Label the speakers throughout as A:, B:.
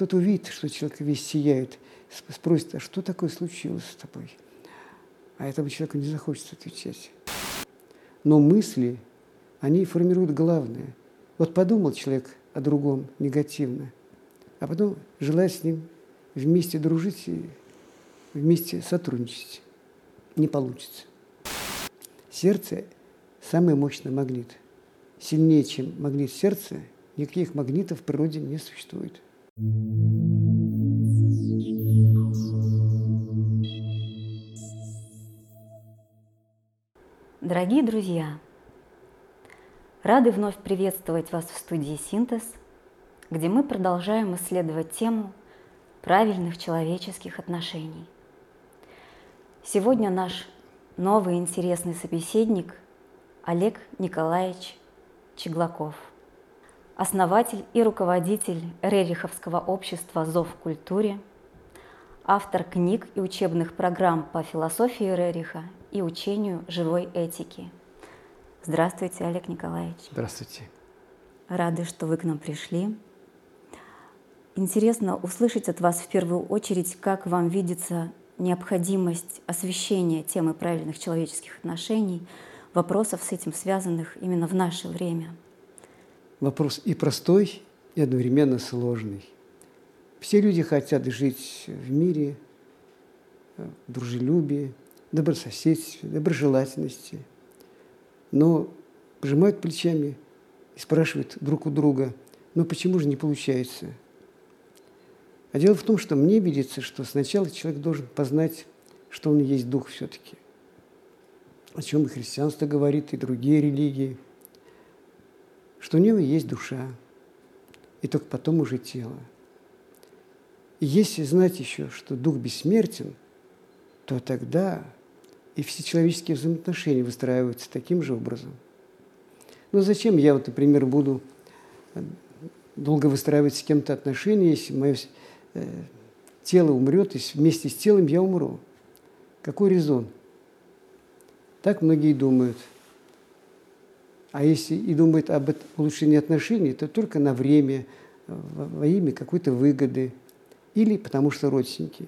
A: кто-то увидит, что человек весь сияет, спросит, а что такое случилось с тобой? А этому человеку не захочется отвечать. Но мысли, они формируют главное. Вот подумал человек о другом негативно, а потом желает с ним вместе дружить и вместе сотрудничать. Не получится. Сердце – самый мощный магнит. Сильнее, чем магнит сердца, никаких магнитов в природе не существует.
B: Дорогие друзья, рады вновь приветствовать вас в студии «Синтез», где мы продолжаем исследовать тему правильных человеческих отношений. Сегодня наш новый интересный собеседник Олег Николаевич Чеглаков, основатель и руководитель Рериховского общества «Зов в культуре», автор книг и учебных программ по философии Рериха и учению живой этики. Здравствуйте, Олег Николаевич.
A: Здравствуйте.
B: Рады, что вы к нам пришли. Интересно услышать от вас в первую очередь, как вам видится необходимость освещения темы правильных человеческих отношений, вопросов с этим связанных именно в наше время.
A: Вопрос и простой, и одновременно сложный. Все люди хотят жить в мире, в дружелюбии, добрососедстве, доброжелательности, но пожимают плечами и спрашивают друг у друга, ну почему же не получается – а дело в том, что мне видится, что сначала человек должен познать, что он есть дух все-таки. О чем и христианство говорит, и другие религии. Что у него есть душа, и только потом уже тело. И если знать еще, что дух бессмертен, то тогда и все человеческие взаимоотношения выстраиваются таким же образом. Но зачем я, вот, например, буду долго выстраивать с кем-то отношения, если мое Э, тело умрет, и вместе с телом я умру. Какой резон? Так многие думают. А если и думают об улучшении отношений, то только на время, во имя какой-то выгоды или потому что родственники.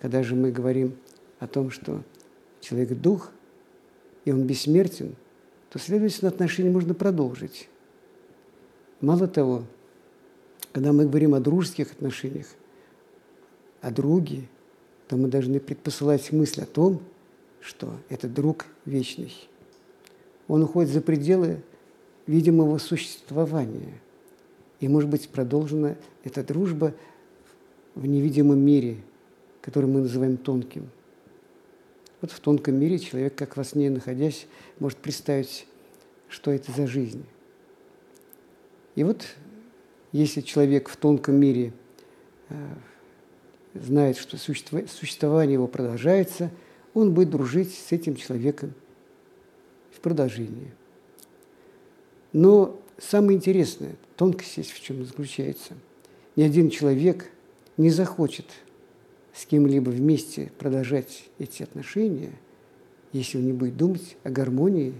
A: Когда же мы говорим о том, что человек – дух, и он бессмертен, то, следовательно, отношения можно продолжить. Мало того, когда мы говорим о дружеских отношениях, о друге, то мы должны предпосылать мысль о том, что этот друг вечный. Он уходит за пределы видимого существования. И, может быть, продолжена эта дружба в невидимом мире, который мы называем тонким. Вот в тонком мире человек, как во сне находясь, может представить, что это за жизнь. И вот если человек в тонком мире э, знает, что существование его продолжается, он будет дружить с этим человеком в продолжении. Но самое интересное, тонкость здесь в чем заключается. Ни один человек не захочет с кем-либо вместе продолжать эти отношения, если он не будет думать о гармонии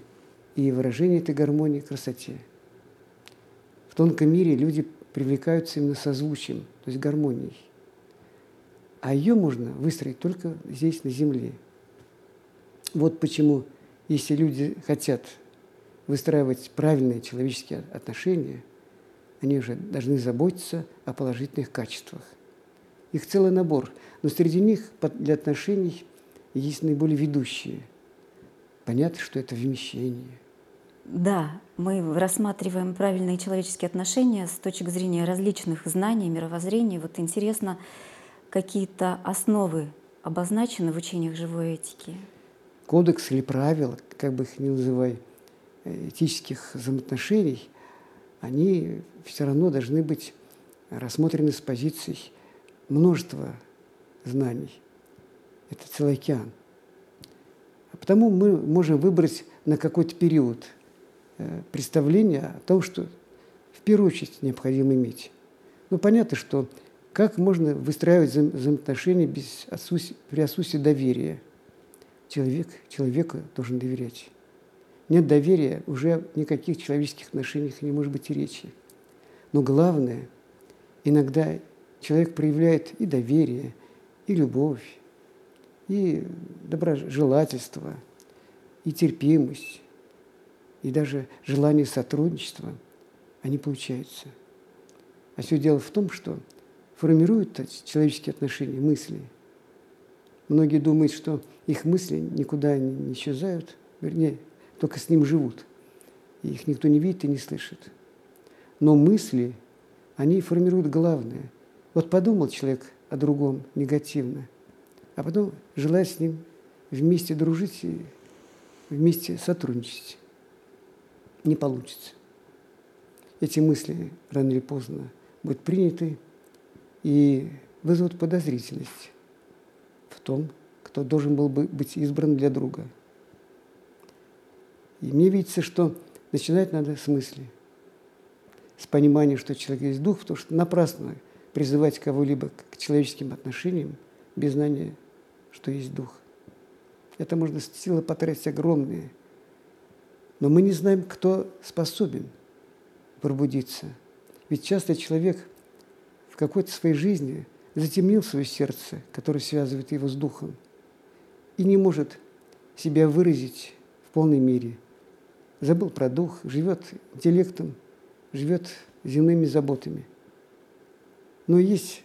A: и выражении этой гармонии красоте. В тонком мире люди привлекаются именно созвучием, то есть гармонией. А ее можно выстроить только здесь, на Земле. Вот почему, если люди хотят выстраивать правильные человеческие отношения, они уже должны заботиться о положительных качествах. Их целый набор, но среди них для отношений есть наиболее ведущие. Понятно, что это вмещение –
B: да, мы рассматриваем правильные человеческие отношения с точки зрения различных знаний, мировоззрения. Вот интересно, какие-то основы обозначены в учениях живой этики?
A: Кодекс или правила, как бы их ни называй, этических взаимоотношений, они все равно должны быть рассмотрены с позиций множества знаний. Это целый океан. А потому мы можем выбрать на какой-то период – Э, представление о том, что в первую очередь необходимо иметь. Ну, понятно, что как можно выстраивать взаимоотношения без отсутствия, при отсутствии доверия? Человек человеку должен доверять. Нет доверия, уже никаких человеческих отношениях не может быть и речи. Но главное, иногда человек проявляет и доверие, и любовь, и доброжелательство, и терпимость, и даже желание сотрудничества, они получаются. А все дело в том, что формируют человеческие отношения мысли. Многие думают, что их мысли никуда не исчезают, вернее, только с ним живут. И их никто не видит и не слышит. Но мысли, они формируют главное. Вот подумал человек о другом негативно, а потом желает с ним вместе дружить и вместе сотрудничать. Не получится. Эти мысли рано или поздно будут приняты и вызовут подозрительность том, кто должен был бы быть избран для друга. И мне видится, что начинать надо с мысли, с понимания, что человек есть дух, потому что напрасно призывать кого-либо к человеческим отношениям без знания, что есть дух. Это можно силы потратить огромные. Но мы не знаем, кто способен пробудиться. Ведь часто человек в какой-то своей жизни затемнил свое сердце, которое связывает его с духом, и не может себя выразить в полной мере. Забыл про дух, живет интеллектом, живет земными заботами. Но есть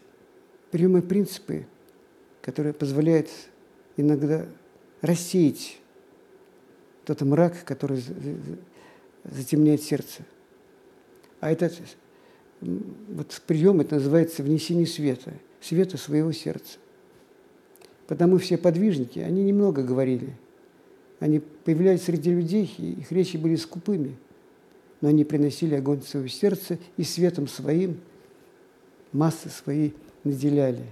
A: приемы принципы, которые позволяют иногда рассеять тот мрак, который затемняет сердце. А этот вот прием, это называется внесение света, света своего сердца. Потому все подвижники, они немного говорили. Они появлялись среди людей, и их речи были скупыми, но они приносили огонь своего сердца и светом своим массы свои наделяли.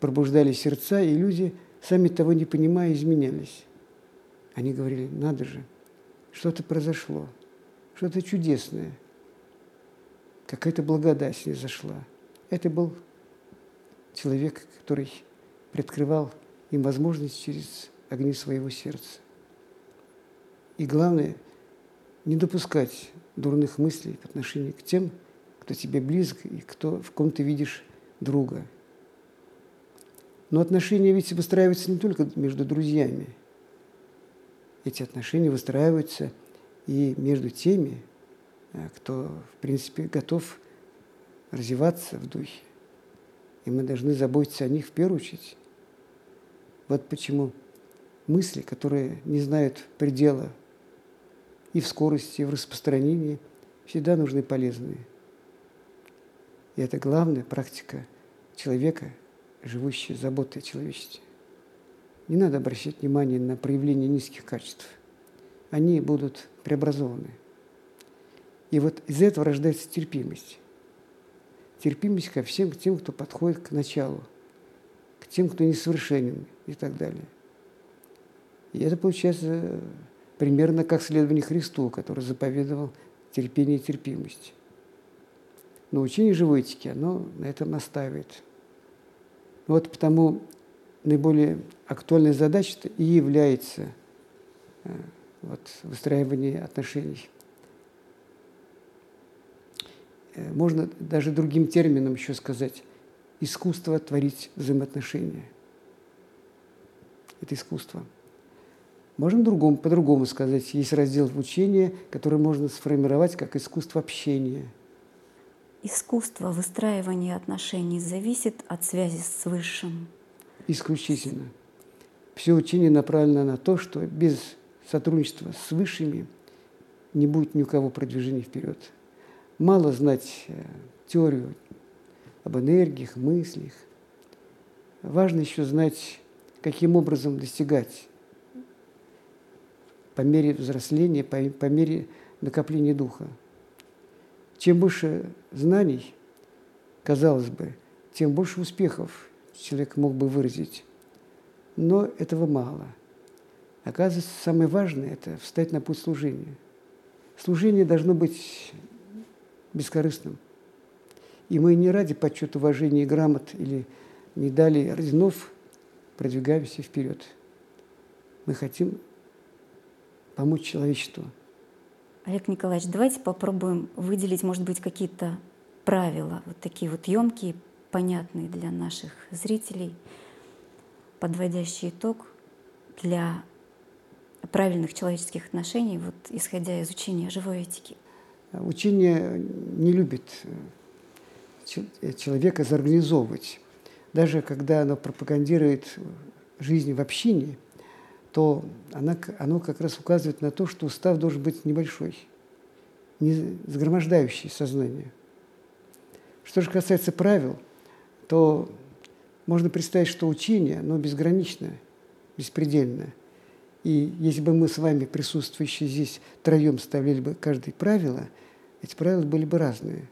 A: Пробуждали сердца, и люди, сами того не понимая, изменялись. Они говорили, надо же, что-то произошло, что-то чудесное – какая-то благодать с ней зашла. Это был человек, который приоткрывал им возможность через огни своего сердца. И главное, не допускать дурных мыслей по отношению к тем, кто тебе близок и кто, в ком ты видишь друга. Но отношения ведь выстраиваются не только между друзьями. Эти отношения выстраиваются и между теми, кто, в принципе, готов развиваться в духе. И мы должны заботиться о них в первую очередь. Вот почему мысли, которые не знают предела и в скорости, и в распространении, всегда нужны полезные. И это главная практика человека, живущего заботой о человечестве. Не надо обращать внимание на проявление низких качеств. Они будут преобразованы. И вот из этого рождается терпимость. Терпимость ко всем, к тем, кто подходит к началу, к тем, кто несовершенен и так далее. И это получается примерно как следование Христу, который заповедовал терпение и терпимость. Но учение живой этики, оно на этом настаивает. Вот потому наиболее актуальной задачей и является э, вот, выстраивание отношений. Э, можно даже другим термином еще сказать, искусство творить взаимоотношения. Это искусство. Можно другому, по-другому сказать. Есть раздел в учении, который можно сформировать как искусство общения.
B: Искусство выстраивания отношений зависит от связи с Высшим.
A: Исключительно. Все учение направлено на то, что без сотрудничества с Высшими не будет ни у кого продвижения вперед мало знать э, теорию об энергиях, мыслях. Важно еще знать, каким образом достигать по мере взросления, по, по мере накопления духа. Чем больше знаний, казалось бы, тем больше успехов человек мог бы выразить. Но этого мало. Оказывается, самое важное – это встать на путь служения. Служение должно быть бескорыстным. И мы не ради почета, уважения и грамот или медалей орденов продвигаемся вперед. Мы хотим помочь человечеству.
B: Олег Николаевич, давайте попробуем выделить, может быть, какие-то правила, вот такие вот емкие, понятные для наших зрителей, подводящий итог для правильных человеческих отношений, вот исходя из учения живой этики?
A: Учение не любит э, человека заорганизовывать. Даже когда оно пропагандирует жизнь в общине, то она, оно как раз указывает на то, что устав должен быть небольшой, не загромождающий сознание. Что же касается правил, то можно представить, что учение, оно безграничное, беспредельное. И если бы мы с вами, присутствующие здесь, троем ставили бы каждое правило, эти правила были бы разные.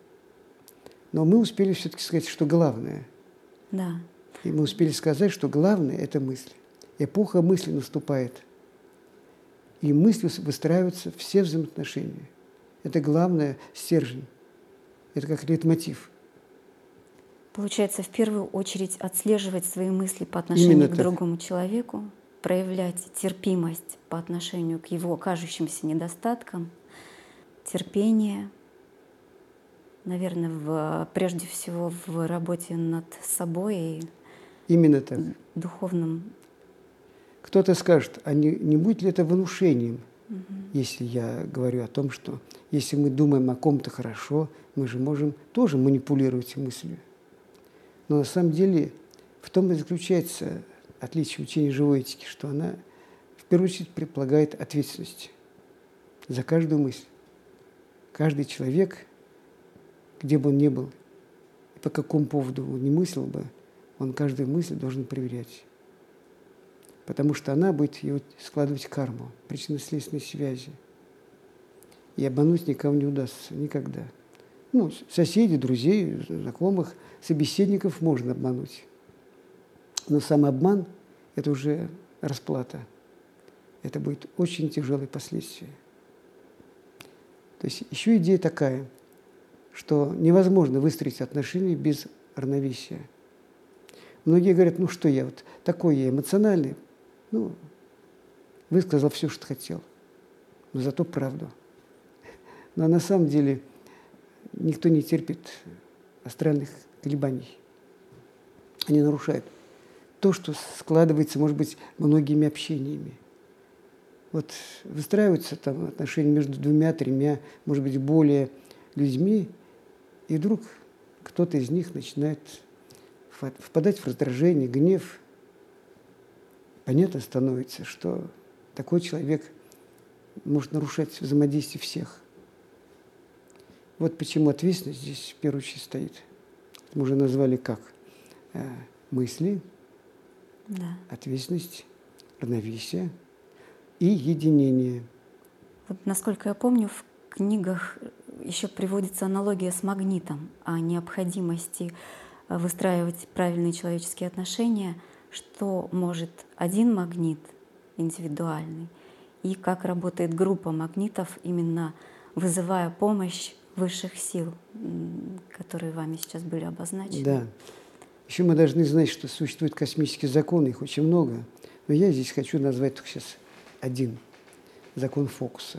A: Но мы успели все-таки сказать, что главное.
B: Да.
A: И мы успели сказать, что главное – это мысль. Эпоха мысли наступает. И мыслью выстраиваются все взаимоотношения. Это главное стержень. Это как лейтмотив.
B: Получается, в первую очередь отслеживать свои мысли по отношению
A: Именно
B: к
A: так.
B: другому человеку, проявлять терпимость по отношению к его кажущимся недостаткам, терпение, наверное, в, прежде всего в работе над собой и
A: Именно так.
B: духовным.
A: Кто-то скажет, а не, не будет ли это внушением, угу. если я говорю о том, что если мы думаем о ком-то хорошо, мы же можем тоже манипулировать мыслью. Но на самом деле в том и заключается отличие учения живой этики, что она в первую очередь предполагает ответственность за каждую мысль. Каждый человек, где бы он ни был, по какому поводу он не мыслил бы, он каждую мысль должен проверять. Потому что она будет его складывать карму, причинно-следственные связи. И обмануть никого не удастся никогда. Ну, соседей, друзей, знакомых, собеседников можно обмануть. Но сам обман – это уже расплата. Это будет очень тяжелые последствия. То есть еще идея такая, что невозможно выстроить отношения без равновесия. Многие говорят, ну что я вот такой я эмоциональный, ну, высказал все, что хотел, но зато правду. Но на самом деле никто не терпит астральных колебаний. Они нарушают то, что складывается, может быть, многими общениями. Вот выстраиваются там отношения между двумя, тремя, может быть, более людьми, и вдруг кто-то из них начинает впадать в раздражение, гнев. Понятно становится, что такой человек может нарушать взаимодействие всех. Вот почему ответственность здесь в первую очередь стоит. Мы уже назвали как э, мысли,
B: да.
A: ответственность, равновесие и единение.
B: Вот, насколько я помню, в книгах еще приводится аналогия с магнитом о необходимости выстраивать правильные человеческие отношения, что может один магнит индивидуальный и как работает группа магнитов, именно вызывая помощь высших сил, которые вами сейчас были обозначены.
A: Да. Еще мы должны знать, что существуют космические законы, их очень много. Но я здесь хочу назвать только сейчас один – закон фокуса.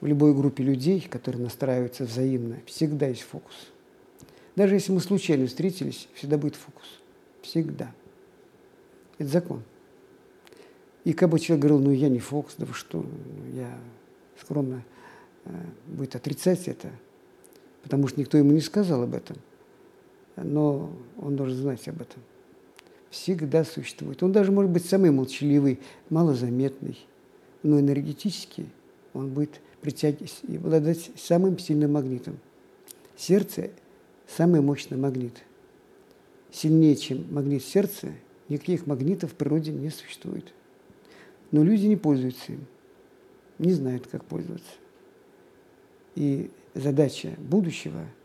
A: В любой группе людей, которые настраиваются взаимно, всегда есть фокус. Даже если мы случайно встретились, всегда будет фокус. Всегда. Это закон. И как бы человек говорил, ну я не фокус, да вы что, я скромно э, будет отрицать это, потому что никто ему не сказал об этом – но он должен знать об этом. Всегда существует. Он даже может быть самый молчаливый, малозаметный, но энергетически он будет притягивать и обладать самым сильным магнитом. Сердце – самый мощный магнит. Сильнее, чем магнит сердца, никаких магнитов в природе не существует. Но люди не пользуются им, не знают, как пользоваться. И задача будущего –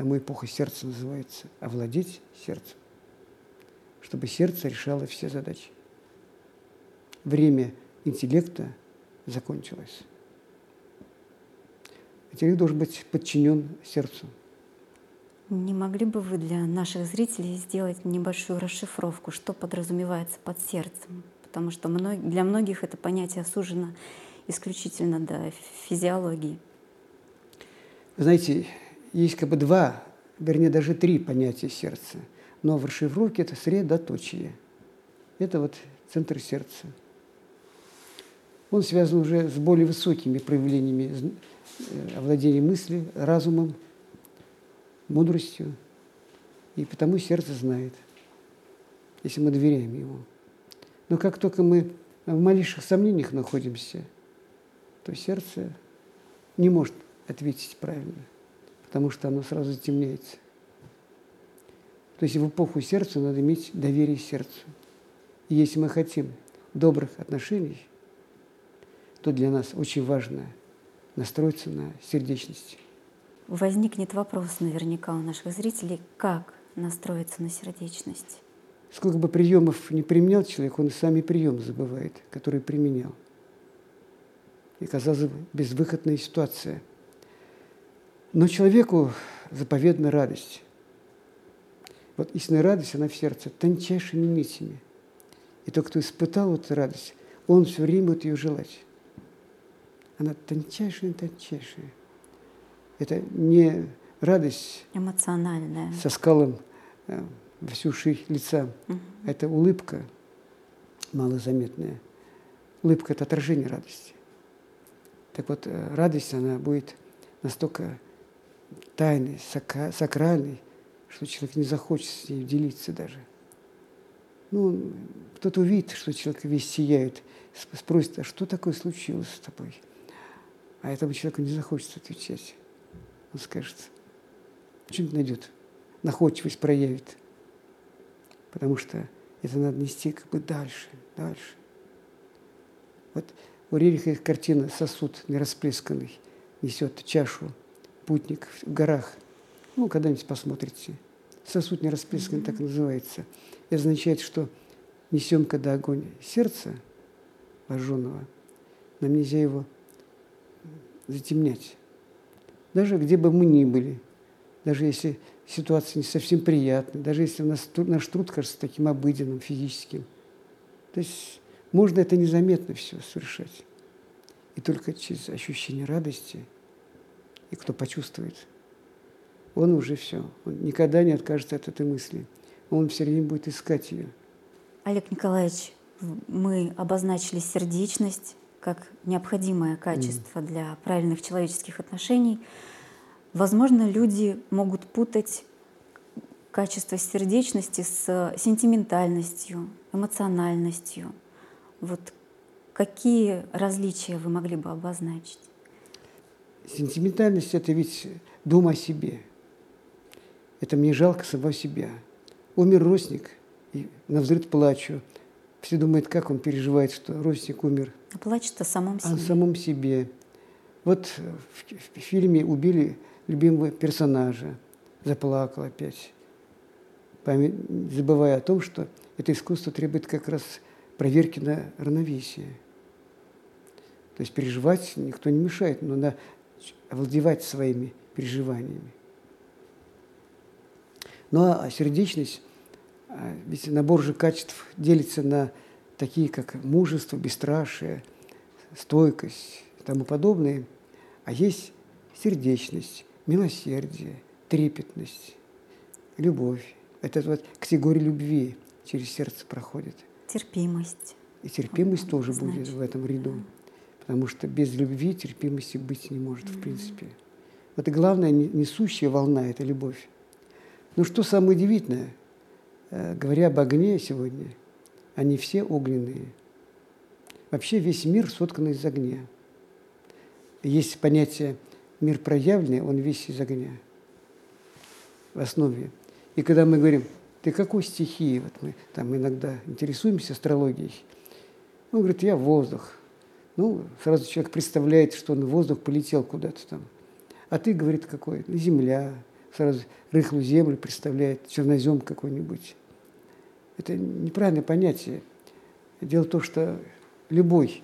A: потому эпоха сердца называется, овладеть сердцем, чтобы сердце решало все задачи. Время интеллекта закончилось. Интеллект должен быть подчинен сердцу.
B: Не могли бы вы для наших зрителей сделать небольшую расшифровку, что подразумевается под сердцем? Потому что для многих это понятие сужено исключительно до физиологии.
A: Вы знаете, есть как бы два, вернее, даже три понятия сердца. Но в расшифровке это средоточие. Это вот центр сердца. Он связан уже с более высокими проявлениями э, овладения мыслью, разумом, мудростью. И потому сердце знает, если мы доверяем ему. Но как только мы в малейших сомнениях находимся, то сердце не может ответить правильно, потому что оно сразу затемняется. То есть в эпоху сердца надо иметь доверие сердцу. И если мы хотим добрых отношений, то для нас очень важно настроиться на сердечность.
B: Возникнет вопрос наверняка у наших зрителей, как настроиться на сердечность?
A: Сколько бы приемов не применял человек, он и сами прием забывает, который применял. И казалось бы, безвыходная ситуация. Но человеку заповедна радость. Вот истинная радость, она в сердце, тончайшими нитями. И тот, кто испытал эту радость, он все время будет ее желать. Она тончайшая-тончайшая. Это не радость
B: эмоциональная
A: со скалом э, всю ширь лица. Угу. Это улыбка малозаметная. Улыбка – это отражение радости. Так вот, э, радость, она будет настолько тайной, сакральной, что человек не захочет с ней делиться даже. Ну, кто-то увидит, что человек весь сияет, спросит, а что такое случилось с тобой? А этому человеку не захочется отвечать. Он скажет, что-нибудь найдет, находчивость проявит. Потому что это надо нести как бы дальше, дальше. Вот у Рериха картина «Сосуд нерасплесканный» несет чашу путник в горах. Ну, когда-нибудь посмотрите. Сосуд нерасплесканный так называется. И означает, что несем, когда огонь сердца вожженного, нам нельзя его затемнять. Даже где бы мы ни были, даже если ситуация не совсем приятная, даже если нас, наш труд кажется таким обыденным, физическим. То есть можно это незаметно все совершать. И только через ощущение радости, и кто почувствует, он уже все. Он никогда не откажется от этой мысли. Он все время будет искать ее.
B: Олег Николаевич, мы обозначили сердечность как необходимое качество mm. для правильных человеческих отношений. Возможно, люди могут путать качество сердечности с сентиментальностью, эмоциональностью. Вот какие различия вы могли бы обозначить?
A: Сентиментальность – это ведь дум о себе. Это мне жалко самого себя. Умер родственник, и на взрыв плачу. Все думают, как он переживает, что родственник умер.
B: А плачет о самом себе.
A: О самом себе. Вот в, в фильме убили любимого персонажа, заплакал опять, забывая о том, что это искусство требует как раз проверки на равновесие. То есть переживать никто не мешает, но надо овладевать своими переживаниями. Ну а сердечность, а, ведь набор же качеств делится на такие, как мужество, бесстрашие, стойкость и тому подобное. А есть сердечность, милосердие, трепетность, любовь. Это вот категория любви через сердце проходит.
B: Терпимость.
A: И терпимость тоже значит. будет в этом ряду. Потому что без любви терпимости быть не может, в принципе. Вот и главная несущая волна – это любовь. Ну что самое удивительное, э, говоря об огне сегодня, они все огненные. Вообще весь мир соткан из огня. Есть понятие мир проявленный, он весь из огня в основе. И когда мы говорим, ты какой стихии, вот мы там иногда интересуемся астрологией, он говорит, я воздух. Ну, сразу человек представляет, что он в воздух полетел куда-то там. А ты, говорит, какой? Земля. Сразу рыхлую землю представляет, чернозем какой-нибудь. Это неправильное понятие. Дело в том, что любой,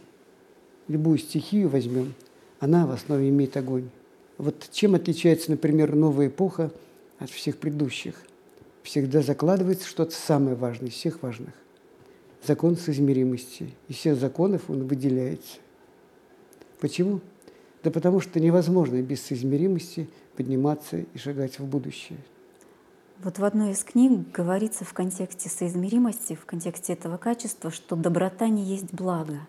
A: любую стихию возьмем, она в основе имеет огонь. Вот чем отличается, например, новая эпоха от всех предыдущих? Всегда закладывается что-то самое важное из всех важных. Закон соизмеримости. Из всех законов он выделяется. Почему? Да потому что невозможно без соизмеримости подниматься и шагать в будущее.
B: Вот в одной из книг говорится в контексте соизмеримости, в контексте этого качества, что доброта не есть благо.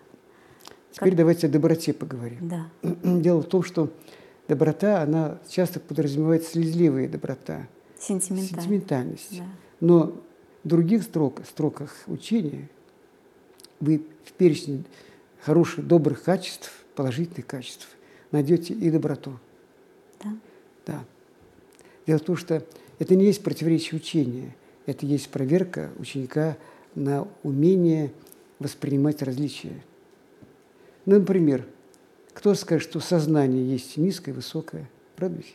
A: Теперь как... давайте о доброте поговорим.
B: Да.
A: Дело в том, что доброта, она часто подразумевает слезливая доброта.
B: Сентиментальность.
A: Сентиментальность. Да. Но в других строк, строках учения вы в перечне хороших, добрых качеств, положительных качеств найдете и доброту.
B: Да.
A: Да. Дело в том, что это не есть противоречие учения, это есть проверка ученика на умение воспринимать различия. Ну, например, кто скажет, что сознание есть низкое, высокое, правда ведь?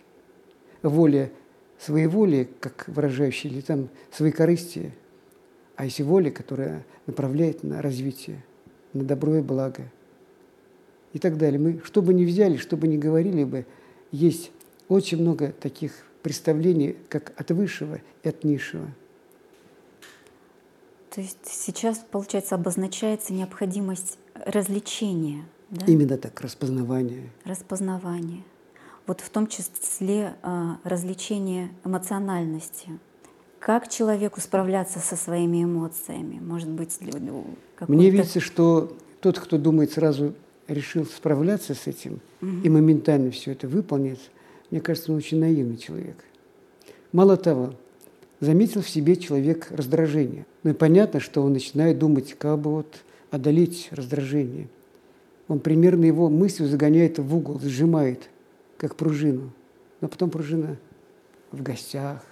A: Воля своей воли, как выражающая, или там свои корысти, а если воля, которая направляет на развитие, на добро и благо и так далее. Мы, что бы ни взяли, что бы ни говорили бы, есть очень много таких представлений, как от высшего и от низшего.
B: То есть сейчас, получается, обозначается необходимость развлечения. Да?
A: Именно так, распознавание.
B: Распознавание. Вот в том числе а, развлечение эмоциональности. Как человеку справляться со своими эмоциями? Может быть,
A: Мне видится, что тот, кто думает сразу, решил справляться с этим угу. и моментально все это выполнит, мне кажется, он очень наивный человек. Мало того, заметил в себе человек раздражение. Ну и понятно, что он начинает думать, как бы вот одолеть раздражение. Он примерно его мыслью загоняет в угол, сжимает, как пружину. Но потом пружина в гостях,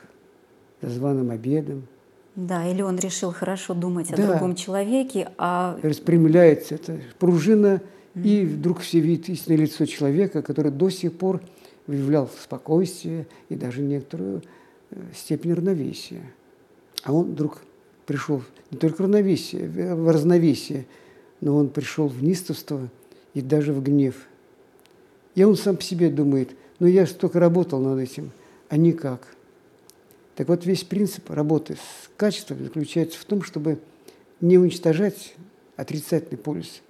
A: за званым обедом.
B: Да, или он решил хорошо думать да. о другом человеке, а...
A: Распрямляется эта пружина. И вдруг все видят истинное лицо человека, который до сих пор выявлял спокойствие и даже некоторую э, степень равновесия. А он вдруг пришел не только в равновесие, в разновесие, но он пришел в нистовство и даже в гнев. И он сам по себе думает, ну я же только работал над этим, а никак. Так вот, весь принцип работы с качеством заключается в том, чтобы не уничтожать отрицательный полюс,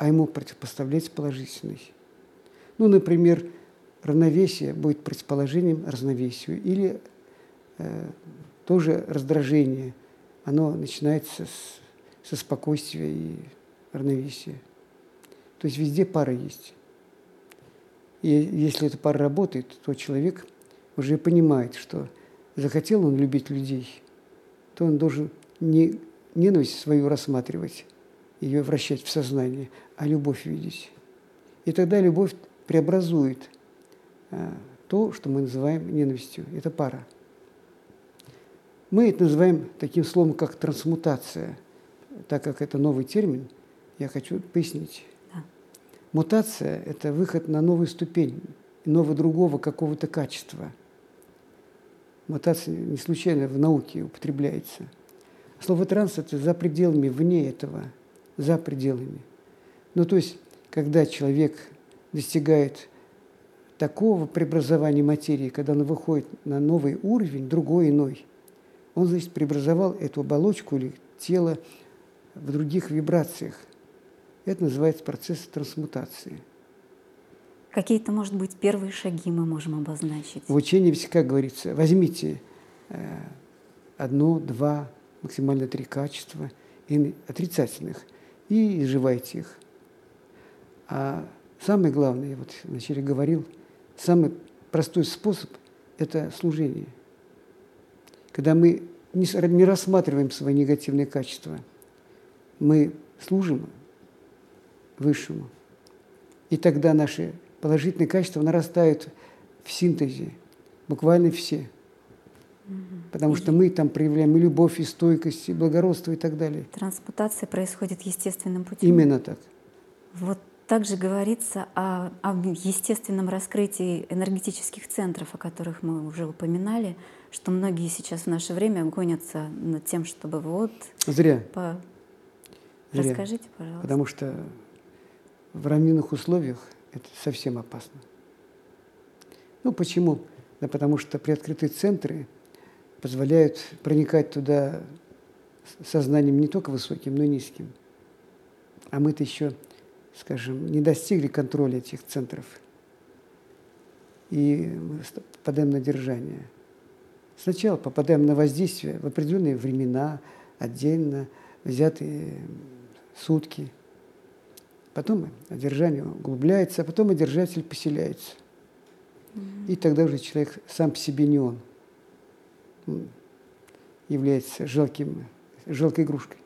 A: а ему противопоставлять положительный. Ну, например, равновесие будет предположением разновесию или э, тоже раздражение. Оно начинается с, со спокойствия и равновесия. То есть везде пара есть. И если эта пара работает, то человек уже понимает, что захотел он любить людей, то он должен не ненависть свою рассматривать, ее вращать в сознание, а любовь видеть. И тогда любовь преобразует – Э, то, что мы называем ненавистью. Это пара. Мы это называем таким словом, как трансмутация. Так как это новый термин, я хочу пояснить. Да. Мутация – это выход на новую ступень, нового другого какого-то качества. Мутация не случайно в науке употребляется. Слово «транс» – это за пределами, вне этого, за пределами. Ну, то есть, когда человек достигает такого преобразования материи, когда она выходит на новый уровень, другой, иной, он, значит, преобразовал эту оболочку или тело в других вибрациях. Это называется процесс трансмутации.
B: Какие-то, может быть, первые шаги мы можем обозначить?
A: В учении всегда говорится, возьмите э, одно, два, максимально три качества отрицательных и изживайте их. А самое главное, я вот вначале говорил – Самый простой способ – это служение. Когда мы не рассматриваем свои негативные качества, мы служим Высшему. И тогда наши положительные качества нарастают в синтезе, буквально все. Потому что мы там проявляем и любовь, и стойкость, и благородство, и так далее.
B: Трансмутация происходит естественным путем.
A: Именно так.
B: Вот также говорится о, о естественном раскрытии энергетических центров, о которых мы уже упоминали, что многие сейчас в наше время гонятся над тем, чтобы вот...
A: Зря.
B: По...
A: Зря.
B: Расскажите, пожалуйста.
A: Потому что в равнинных условиях это совсем опасно. Ну почему? Да потому что приоткрытые центры позволяют проникать туда сознанием не только высоким, но и низким. А мы-то еще скажем, не достигли контроля этих центров. и мы попадаем на держание. Сначала попадаем на воздействие в определенные времена, отдельно, взятые сутки. Потом одержание углубляется, а потом одержатель поселяется. И тогда уже человек сам по себе не он. Является жалким, жалкой игрушкой.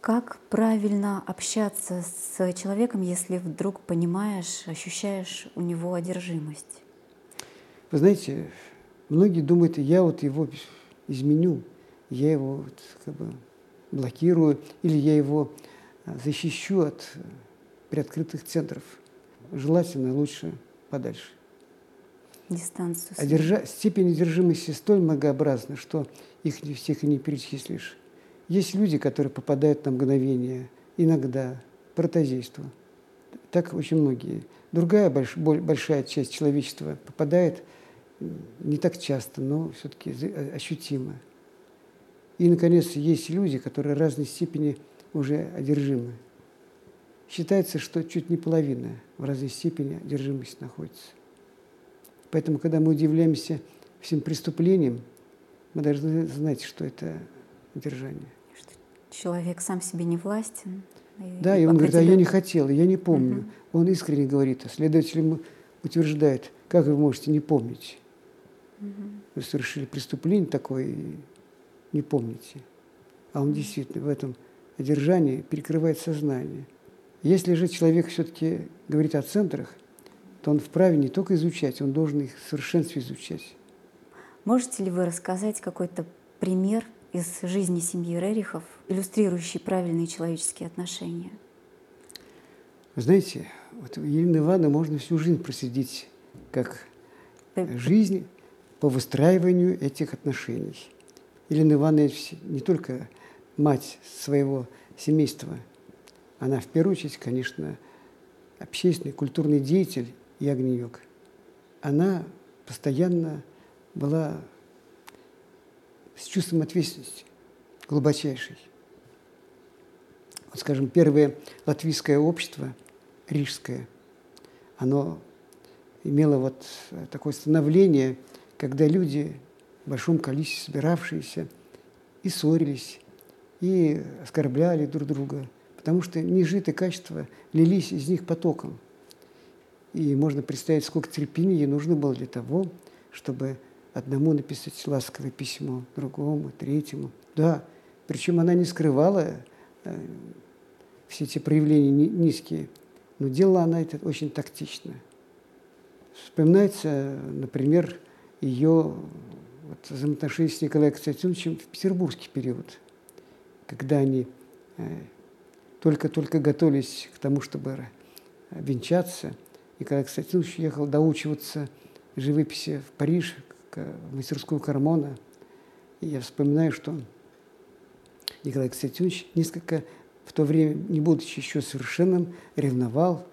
B: Как правильно общаться с человеком, если вдруг понимаешь, ощущаешь у него одержимость?
A: Вы знаете, многие думают, я вот его изменю, я его вот как бы блокирую, или я его а, защищу от приоткрытых центров. Желательно лучше подальше.
B: Дистанцию.
A: Одержа... Степень одержимости столь многообразна, что их не всех и не перечислишь. Есть люди, которые попадают на мгновение, иногда, протозейство. Так очень многие. Другая больш... большая часть человечества попадает не так часто, но все-таки ощутимо. И, наконец, есть люди, которые в разной степени уже одержимы. Считается, что чуть не половина в разной степени одержимости находится. Поэтому, когда мы удивляемся всем преступлениям, мы должны знать, что это одержание.
B: Что человек сам себе не властен.
A: Да, и, и он говорит, а я не хотел, я не помню. Угу. Он искренне говорит, а следователь утверждает, как вы можете не помнить? Угу. Вы совершили преступление такое и не помните. А он действительно в этом одержании перекрывает сознание. Если же человек все-таки говорит о центрах, то он вправе не только изучать, он должен их в совершенстве изучать.
B: Можете ли вы рассказать какой-то пример из жизни семьи Рерихов, иллюстрирующий правильные человеческие отношения?
A: Знаете, вот Елены Ивановны можно всю жизнь проследить как жизнь по выстраиванию этих отношений. Елена Ивановна не только мать своего семейства, она в первую очередь, конечно, общественный, культурный деятель огневик. Она постоянно была с чувством ответственности, глубочайшей. Вот, скажем, первое латвийское общество, рижское, оно имело вот такое становление, когда люди в большом количестве собиравшиеся и ссорились, и оскорбляли друг друга, потому что нежитые качества лились из них потоком. И можно представить, сколько терпения ей нужно было для того, чтобы одному написать ласковое письмо, другому, третьему. Да, причем она не скрывала э, все эти проявления низкие, но делала она это очень тактично. Вспоминается, например, ее вот, взаимоотношения с Николаем Константиновичем в петербургский период, когда они э, только-только готовились к тому, чтобы э, венчаться. Николай Константинович ехал доучиваться живописи в Париж, в мастерскую Кармона. И я вспоминаю, что Николай Константинович несколько в то время, не будучи еще совершенным, ревновал.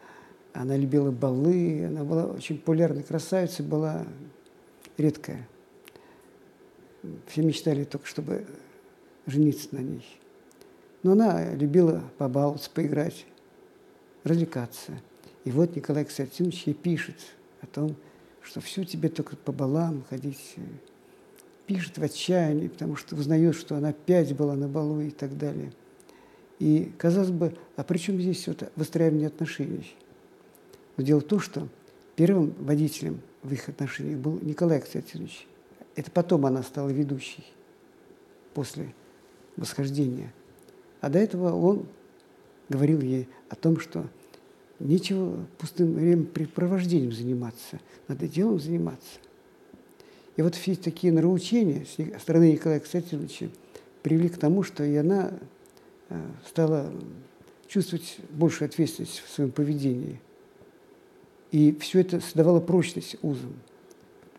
A: Она любила балы, она была очень популярной красавицей, была редкая. Все мечтали только, чтобы жениться на ней. Но она любила побаловаться, поиграть, развлекаться. И вот Николай Константинович ей пишет о том, что все тебе только по балам ходить. Пишет в отчаянии, потому что узнает, что она опять была на балу и так далее. И, казалось бы, а при чем здесь вот выстраивание отношений? Но дело в том, что первым водителем в их отношениях был Николай Константинович. Это потом она стала ведущей, после восхождения. А до этого он говорил ей о том, что нечего пустым времяпрепровождением заниматься, надо делом заниматься. И вот все такие нравоучения с стороны Николая Константиновича привели к тому, что и она э, стала чувствовать большую ответственность в своем поведении. И все это создавало прочность узам,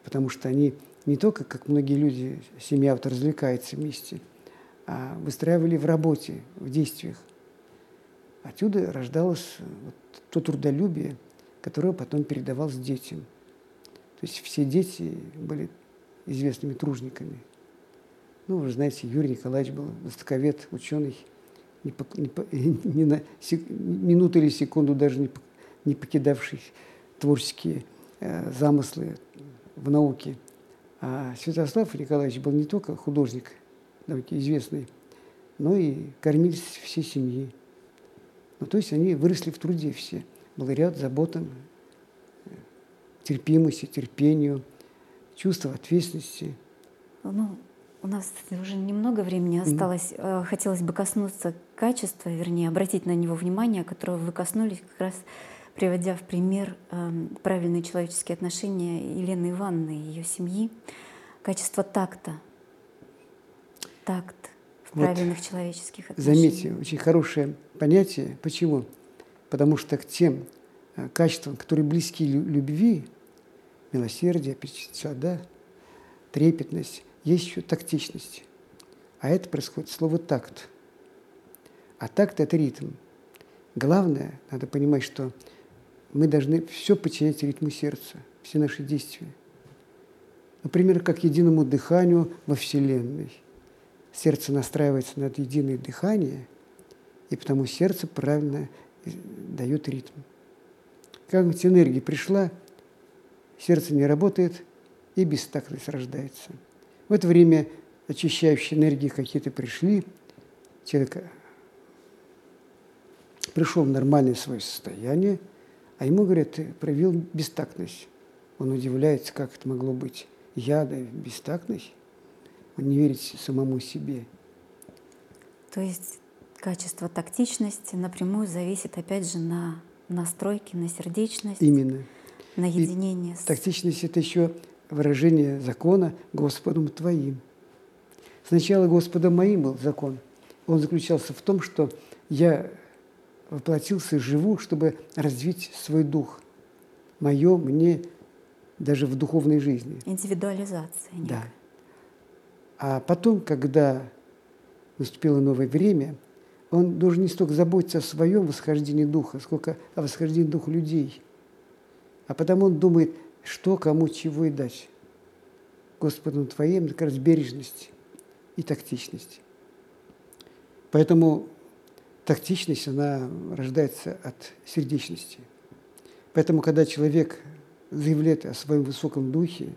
A: потому что они не только, как многие люди, семья вот развлекается вместе, а выстраивали в работе, в действиях. Отсюда рождалось вот то трудолюбие, которое потом передавалось детям. То есть все дети были известными тружниками. Ну, вы знаете, Юрий Николаевич был востоковед, ученый, не, по, не, по, не на сек, минуту или секунду даже не, не покидавший творческие э, замыслы в науке. А Святослав Николаевич был не только художник, довольно известный, но и кормились всей семьи. Ну, то есть они выросли в труде все, благодаря заботам, терпимости, терпению, чувству ответственности.
B: Ну, у нас уже немного времени осталось. Mm-hmm. Хотелось бы коснуться качества, вернее, обратить на него внимание, которого вы коснулись, как раз приводя в пример эм, правильные человеческие отношения Елены Ивановны и ее семьи. Качество такта. Такт в вот, правильных человеческих отношениях.
A: Заметьте, очень хорошее понятие. Почему? Потому что к тем э, качествам, которые близки любви, милосердие, да, трепетность, есть еще тактичность. А это происходит слово «такт». А такт – это ритм. Главное, надо понимать, что мы должны все подчинять ритму сердца, все наши действия. Например, как единому дыханию во Вселенной. Сердце настраивается над единое дыхание, и потому сердце правильно э, дает ритм. Как энергия пришла, сердце не работает, и бестактность рождается – в это время очищающие энергии какие-то пришли, человек пришел в нормальное свое состояние, а ему говорят, ты проявил бестактность. Он удивляется, как это могло быть. Я, да, бестактность. Не верит самому себе.
B: То есть качество тактичности напрямую зависит, опять же, на настройке, на сердечность.
A: Именно.
B: На единение. И
A: с... Тактичность – это еще выражение закона Господом Твоим. Сначала Господом моим был закон. Он заключался в том, что я воплотился и живу, чтобы развить свой дух. Мое, мне, даже в духовной жизни.
B: Индивидуализация. Некая.
A: Да. А потом, когда наступило новое время, он должен не столько заботиться о своем восхождении духа, сколько о восхождении духа людей. А потому он думает, что кому чего и дать. Господу Твоим как раз бережность и тактичность. Поэтому тактичность, она рождается от сердечности. Поэтому, когда человек заявляет о своем высоком духе,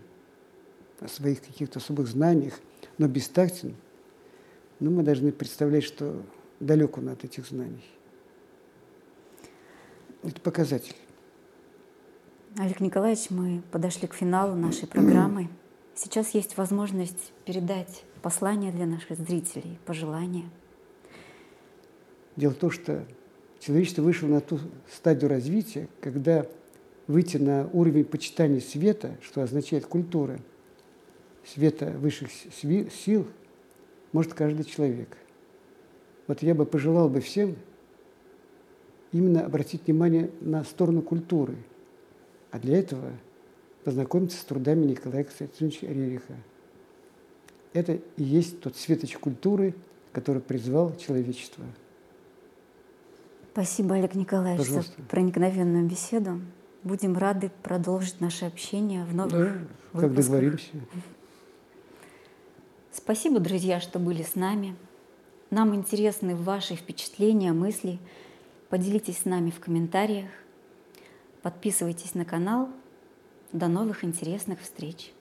A: о своих каких-то особых знаниях, но бестактен, ну, мы должны представлять, что далек он от этих знаний. Это показатель.
B: Олег Николаевич, мы подошли к финалу нашей программы. Сейчас есть возможность передать послание для наших зрителей, пожелания.
A: Дело в том, что человечество вышло на ту стадию развития, когда выйти на уровень почитания света, что означает культура, света высших сил, может каждый человек. Вот я бы пожелал бы всем именно обратить внимание на сторону культуры – а для этого познакомиться с трудами Николая Константиновича Рериха. Это и есть тот светоч культуры, который призвал человечество.
B: Спасибо, Олег Николаевич, Пожалуйста. за проникновенную беседу. Будем рады продолжить наше общение в новых да, выпусках.
A: как договоримся.
B: Спасибо, друзья, что были с нами. Нам интересны ваши впечатления, мысли. Поделитесь с нами в комментариях. Подписывайтесь на канал. До новых интересных встреч!